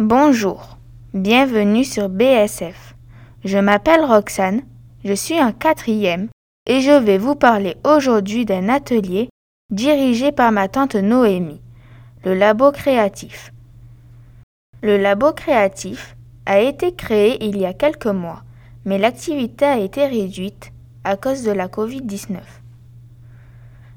Bonjour, bienvenue sur BSF. Je m'appelle Roxane, je suis en quatrième et je vais vous parler aujourd'hui d'un atelier dirigé par ma tante Noémie, le labo créatif. Le labo créatif a été créé il y a quelques mois, mais l'activité a été réduite à cause de la Covid-19.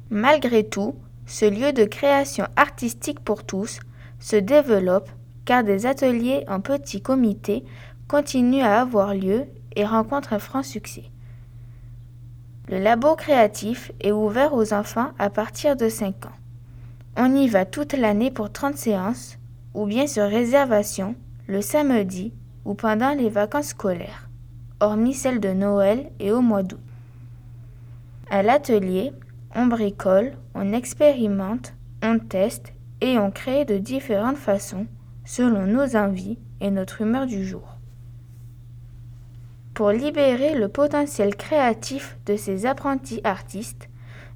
Malgré tout, ce lieu de création artistique pour tous se développe car des ateliers en petit comité continuent à avoir lieu et rencontrent un franc succès. Le labo créatif est ouvert aux enfants à partir de 5 ans. On y va toute l'année pour 30 séances ou bien sur réservation le samedi ou pendant les vacances scolaires, hormis celles de Noël et au mois d'août. À l'atelier, on bricole, on expérimente, on teste et on crée de différentes façons selon nos envies et notre humeur du jour. Pour libérer le potentiel créatif de ces apprentis artistes,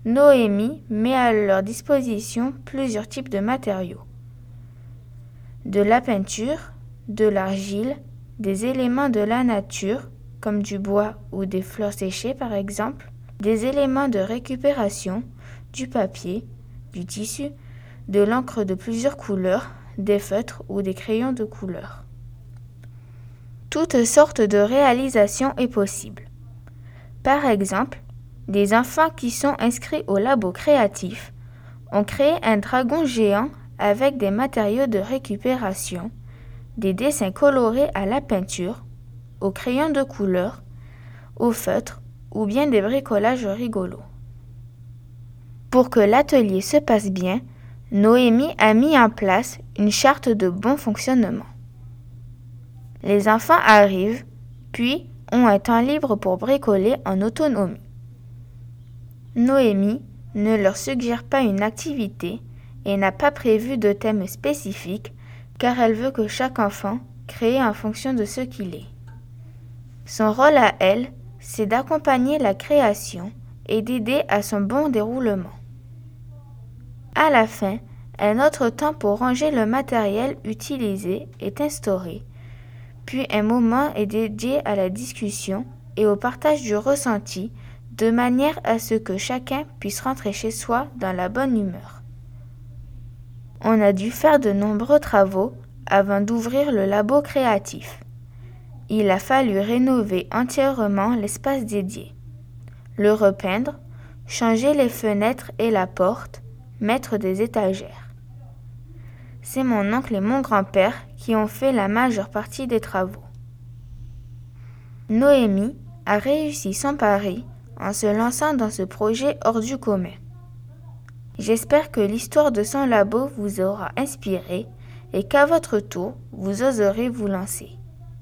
Noémie met à leur disposition plusieurs types de matériaux. De la peinture, de l'argile, des éléments de la nature, comme du bois ou des fleurs séchées par exemple, des éléments de récupération, du papier, du tissu, de l'encre de plusieurs couleurs, des feutres ou des crayons de couleur. Toutes sortes de réalisations est possible. Par exemple, des enfants qui sont inscrits au labo créatif ont créé un dragon géant avec des matériaux de récupération, des dessins colorés à la peinture, au crayon de couleur, au feutre ou bien des bricolages rigolos. Pour que l'atelier se passe bien, Noémie a mis en place une charte de bon fonctionnement. Les enfants arrivent, puis ont un temps libre pour bricoler en autonomie. Noémie ne leur suggère pas une activité et n'a pas prévu de thème spécifique car elle veut que chaque enfant crée en fonction de ce qu'il est. Son rôle à elle, c'est d'accompagner la création et d'aider à son bon déroulement. À la fin, un autre temps pour ranger le matériel utilisé est instauré, puis un moment est dédié à la discussion et au partage du ressenti, de manière à ce que chacun puisse rentrer chez soi dans la bonne humeur. On a dû faire de nombreux travaux avant d'ouvrir le labo créatif. Il a fallu rénover entièrement l'espace dédié, le repeindre, changer les fenêtres et la porte, mettre des étagères. C'est mon oncle et mon grand-père qui ont fait la majeure partie des travaux. Noémie a réussi son pari en se lançant dans ce projet hors du commun. J'espère que l'histoire de son labo vous aura inspiré et qu'à votre tour, vous oserez vous lancer.